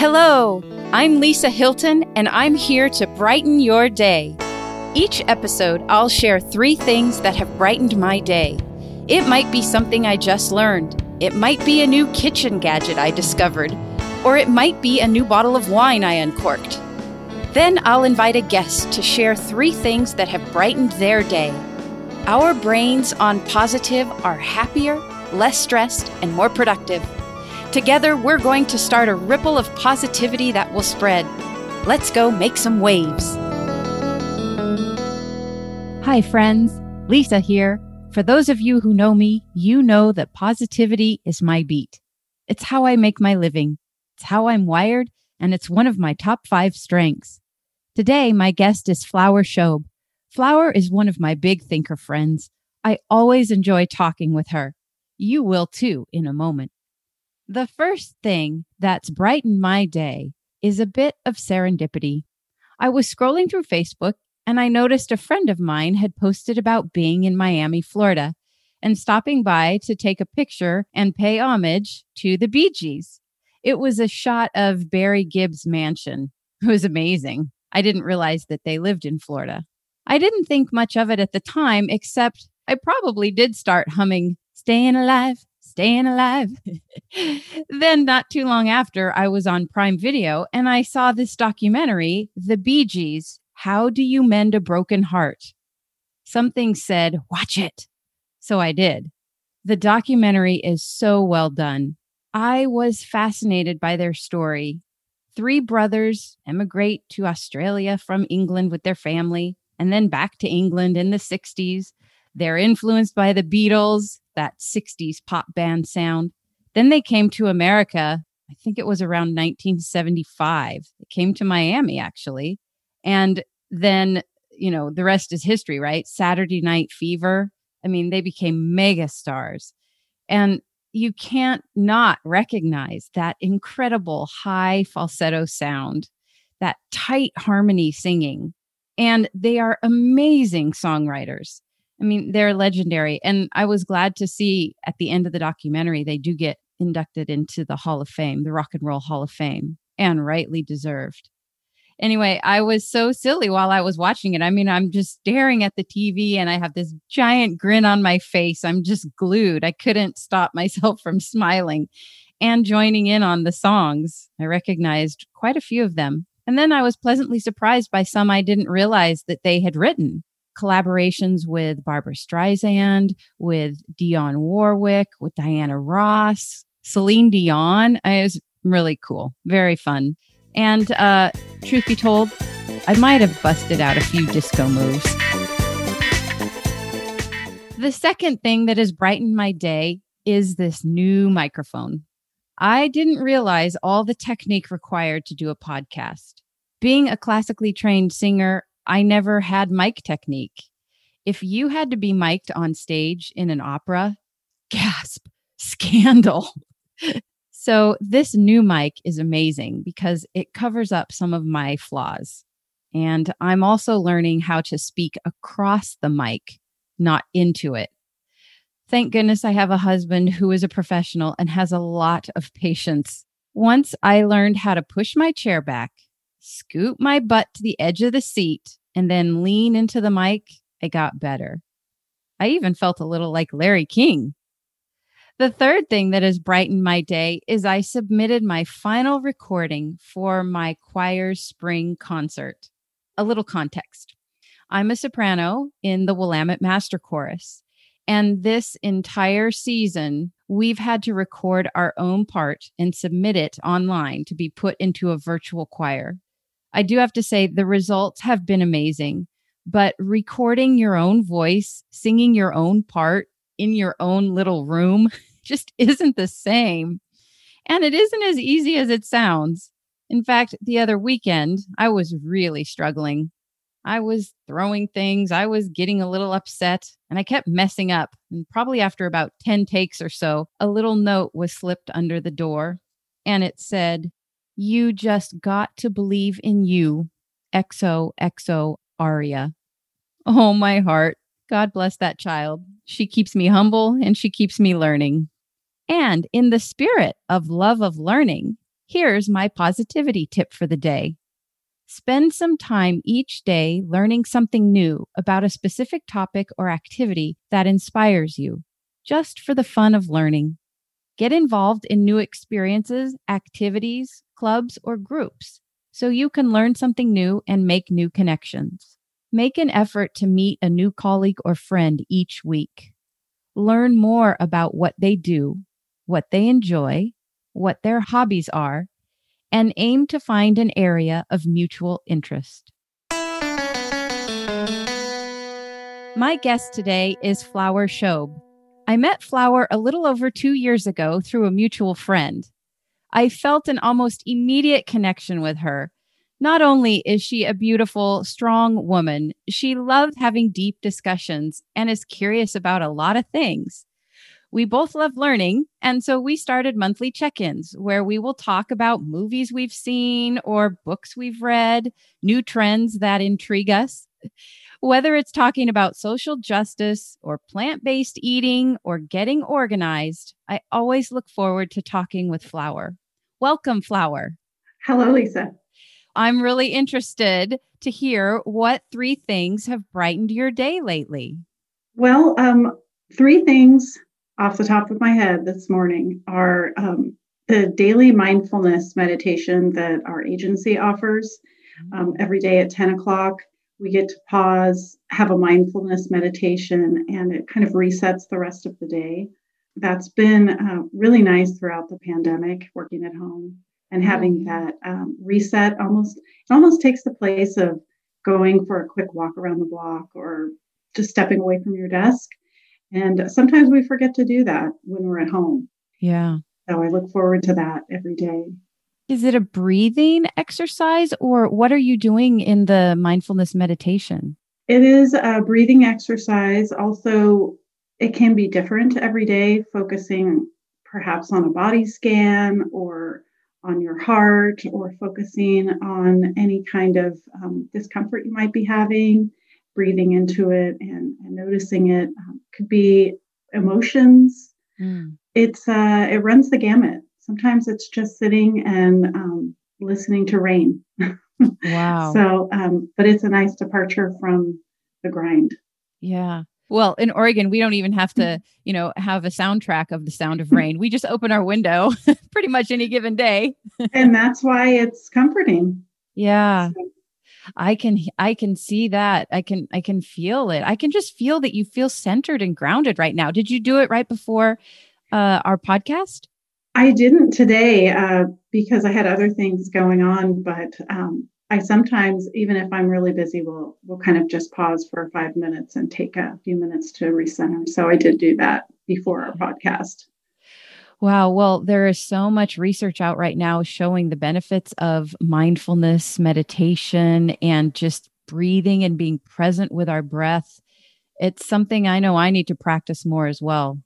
Hello, I'm Lisa Hylton, and I'm here to brighten your day. Each episode, I'll share three things that have brightened my day. It might be something I just learned, it might be a new kitchen gadget I discovered, or it might be a new bottle of wine I uncorked. Then I'll invite a guest to share three things that have brightened their day. Our brains on positive are happier, less stressed, and more productive. Together, we're going to start a ripple of positivity that will spread. Let's go make some waves. Hi, friends. Lisa here. For those of you who know me, you know that positivity is my beat. It's how I make my living, it's how I'm wired, and it's one of my top five strengths. Today, my guest is Flower Shobe. Flower is one of my big thinker friends. I always enjoy talking with her. You will too in a moment. The first thing that's brightened my day is a bit of serendipity. I was scrolling through Facebook and I noticed a friend of mine had posted about being in Miami, Florida, and stopping by to take a picture and pay homage to the Bee Gees. It was a shot of Barry Gibb's mansion. It was amazing. I didn't realize that they lived in Florida. I didn't think much of it at the time, except I probably did start humming Staying Alive, staying alive. then, not too long after, I was on Prime Video and I saw this documentary, The Bee Gees How Do You Mend a Broken Heart? Something said, Watch it. So I did. The documentary is so well done. I was fascinated by their story. Three brothers emigrate to Australia from England with their family and then back to England in the 60s. They're influenced by the Beatles that 60s pop band sound. Then they came to America. I think it was around 1975. They came to Miami, actually. And then, you know, the rest is history, right? Saturday Night Fever. I mean, they became mega stars. And you can't not recognize that incredible high falsetto sound, that tight harmony singing. And they are amazing songwriters. I mean, they're legendary. And I was glad to see at the end of the documentary, they do get inducted into the Hall of Fame, the Rock and Roll Hall of Fame, and rightly deserved. Anyway, I was so silly while I was watching it. I mean, I'm just staring at the TV and I have this giant grin on my face. I'm just glued. I couldn't stop myself from smiling and joining in on the songs. I recognized quite a few of them. And then I was pleasantly surprised by some I didn't realize that they had written collaborations with Barbra Streisand, with Dionne Warwick, with Diana Ross, Celine Dion. Was really cool, very fun. And uh, truth be told, I might have busted out a few disco moves. The second thing that has brightened my day is this new microphone. I didn't realize all the technique required to do a podcast. Being a classically trained singer, I never had mic technique. If you had to be mic'd on stage in an opera, gasp, scandal. so, this new mic is amazing because it covers up some of my flaws. And I'm also learning how to speak across the mic, not into it. Thank goodness I have a husband who is a professional and has a lot of patience. Once I learned how to push my chair back scoot my butt to the edge of the seat, and then lean into the mic, it got better. I even felt a little like Larry King. The third thing that has brightened my day is I submitted my final recording for my choir's spring concert. A little context I'm a soprano in the Willamette Master Chorus. And this entire season, we've had to record our own part and submit it online to be put into a virtual choir. I do have to say the results have been amazing, but recording your own voice, singing your own part in your own little room just isn't the same. And it isn't as easy as it sounds. In fact, the other weekend, I was really struggling. I was throwing things, I was getting a little upset, and I kept messing up. And probably after about 10 takes or so, a little note was slipped under the door, and it said, you just got to believe in you. Exo, exo, Aria. Oh, my heart. God bless that child. She keeps me humble and she keeps me learning. And in the spirit of love of learning, Here's my positivity tip for the day. Spend some time each day learning something new about a specific topic or activity that inspires you, just for the fun of learning. Get involved in new experiences, activities, clubs, or groups so you can learn something new and make new connections. Make an effort to meet a new colleague or friend each week. Learn more about what they do, what they enjoy, what their hobbies are, and aim to find an area of mutual interest. My guest today is Flower Shobe. I met Flower a little over two years ago through a mutual friend. I felt an almost immediate connection with her. Not only is she a beautiful, strong woman, she loves having deep discussions and is curious about a lot of things. We both love learning, and so we started monthly check ins where we will talk about movies we've seen or books we've read, new trends that intrigue us. Whether it's talking about social justice or plant based eating or getting organized, I always look forward to talking with Flower. Welcome, Flower. Hello, Lisa. I'm really interested to hear what three things have brightened your day lately. Well, um, three things off the top of my head this morning are um, the daily mindfulness meditation that our agency offers um, every day at 10 o'clock. We get to pause, have a mindfulness meditation, and it kind of resets the rest of the day that's been uh, really nice throughout the pandemic, working at home and having mm-hmm. that um, reset. Almost it almost takes the place of going for a quick walk around the block or just stepping away from your desk. And sometimes we forget to do that when we're at home. Yeah. So I look forward to that every day. Is it a breathing exercise or what are you doing in the mindfulness meditation? It is a breathing exercise. Also, it can be different every day, focusing perhaps on a body scan or on your heart or focusing on any kind of um, discomfort you might be having, breathing into it and, and noticing it. Um, could be emotions. Mm. It's uh, it runs the gamut. Sometimes it's just sitting and um, listening to rain. wow. So, um, but it's a nice departure from the grind. Yeah. Well, in Oregon, we don't even have to, mm-hmm. you know, have a soundtrack of the sound of rain. We just open our window pretty much any given day. and that's why it's comforting. Yeah. I can I can see that. I can I can feel it. I can just feel that you feel centered and grounded right now. Did you do it right before uh, our podcast? I didn't today uh, because I had other things going on, but um, I sometimes, even if I'm really busy, will will kind of just pause for five minutes and take a few minutes to recenter. So I did do that before our podcast. Wow. Well, there is so much research out right now showing the benefits of mindfulness, meditation, and just breathing and being present with our breath. It's something I know I need to practice more as well.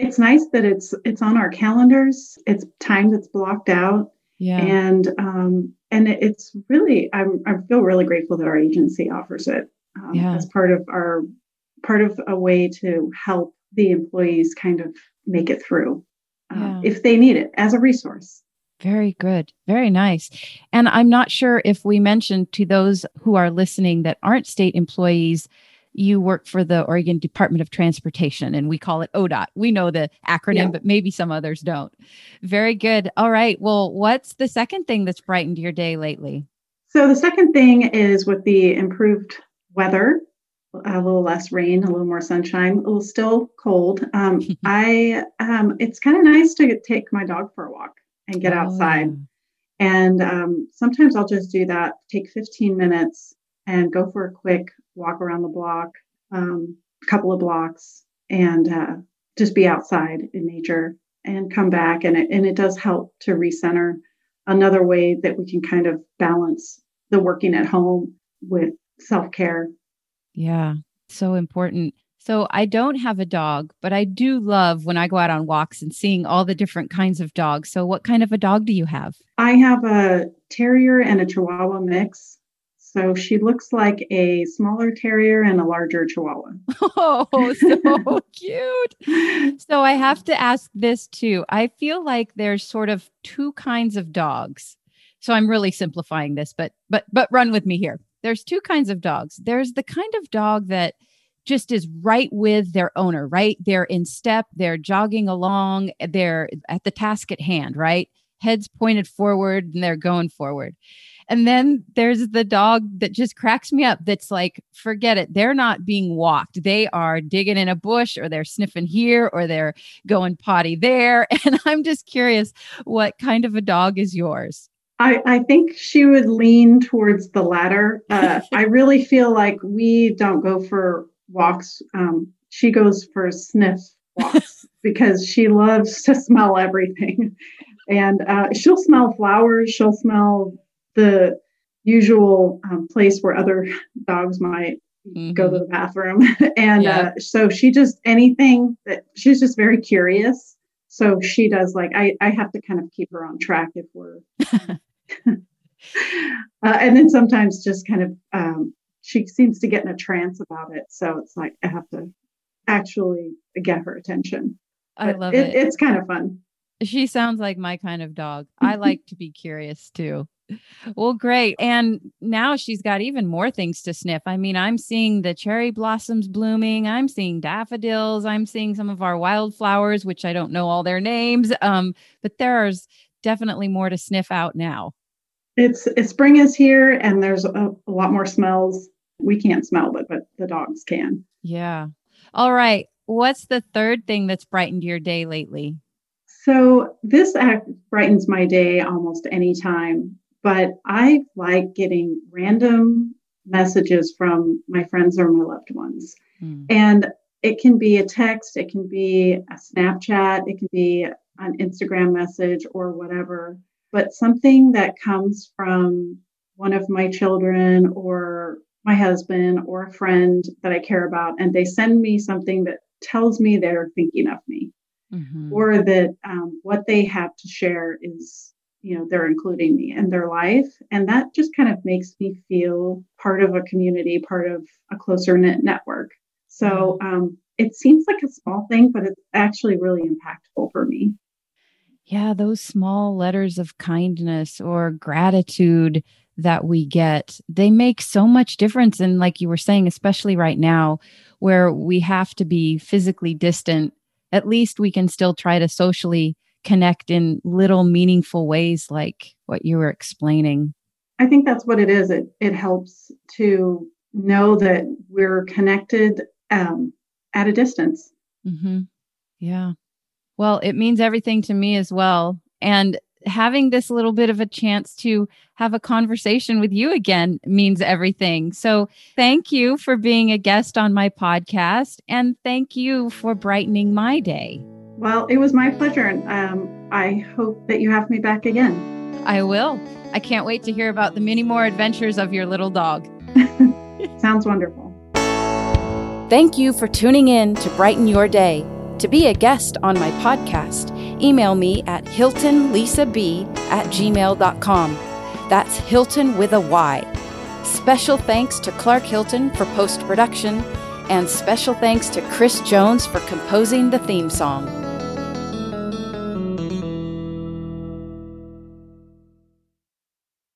It's nice that it's it's on our calendars. It's time that's blocked out. Yeah. And um, and it's really I'm, i feel really grateful that our agency offers it um, yeah. as part of our part of a way to help the employees kind of make it through uh, yeah. if they need it as a resource very good very nice and i'm not sure if we mentioned to those who are listening that aren't state employees you work for the Oregon Department of Transportation and we call it ODOT. We know the acronym, yeah. but maybe some others don't. Very good. All right. Well, what's the second thing that's brightened your day lately? So, the second thing is with the improved weather, a little less rain, a little more sunshine, a little still cold. Um, I, um, it's kind of nice to take my dog for a walk and get oh, outside. Yeah. And um, sometimes I'll just do that, take 15 minutes and go for a quick walk around the block, um, a couple of blocks, and uh, just be outside in nature and come back. And it, and it does help to recenter. Another way that we can kind of balance the working at home with self care. Yeah, so important. So I don't have a dog, but I do love when I go out on walks and seeing all the different kinds of dogs. So what kind of a dog do you have? I have a terrier and a chihuahua mix. So she looks like a smaller terrier and a larger chihuahua. Oh, so cute. So I have to ask this too. I feel like there's sort of two kinds of dogs. So I'm really simplifying this, but but but run with me here. There's two kinds of dogs. There's the kind of dog that just is right with their owner, right? They're in step, they're jogging along, they're at the task at hand, right? Heads pointed forward and they're going forward. And then there's the dog that just cracks me up that's like, forget it. They're not being walked. They are digging in a bush or they're sniffing here or they're going potty there. And I'm just curious, what kind of a dog is yours? I, I think she would lean towards the latter. Uh, I really feel like we don't go for walks. Um, she goes for sniff walks because she loves to smell everything. And uh, she'll smell flowers, she'll smell the usual um, place where other dogs might mm-hmm. go to the bathroom. and yeah. uh, so she just, anything that she's just very curious. So she does like, I, I have to kind of keep her on track if we're. uh, and then sometimes just kind of um, she seems to get in a trance about it. So it's like I have to actually get her attention. I love it, it. It's kind of fun. She sounds like my kind of dog. I like to be curious too. Well, great. And now she's got even more things to sniff. I mean, I'm seeing the cherry blossoms blooming. I'm seeing daffodils. I'm seeing some of our wildflowers, which I don't know all their names. Um, but there's definitely more to sniff out now. It's, it's spring is here and there's a, a lot more smells. We can't smell but but the dogs can. Yeah. All right. What's the third thing that's brightened your day lately? So this act brightens my day almost any time, but I like getting random messages from my friends or my loved ones. Hmm. And it can be a text, it can be a Snapchat, it can be an Instagram message or whatever but something that comes from one of my children or my husband or a friend that I care about, and they send me something that tells me they're thinking of me, mm-hmm. or that um, what they have to share is, you know, they're including me in their life. And that just kind of makes me feel part of a community, part of a closer knit network. So mm-hmm. um, it seems like a small thing, but it's actually really impactful for me. Yeah, those small letters of kindness or gratitude that we get, they make so much difference. And like you were saying, especially right now, where we have to be physically distant, at least we can still try to socially connect in little meaningful ways, like what you were explaining. I think that's what it is. It, it helps to know that we're connected um, at a distance. Mm-hmm. Yeah. Well, it means everything to me as well. And having this little bit of a chance to have a conversation with you again means everything. So, thank you for being a guest on my podcast and thank you for brightening my day. Well, it was my pleasure. And um, I hope that you have me back again. I will. I can't wait to hear about the many more adventures of your little dog. Sounds wonderful. Thank you for tuning in to Brighten Your Day. To be a guest on my podcast, email me at hiltonlisab at gmail.com. That's Hylton with a Y. Special thanks to Clark Hylton for post production, and special thanks to Chris Jones for composing the theme song.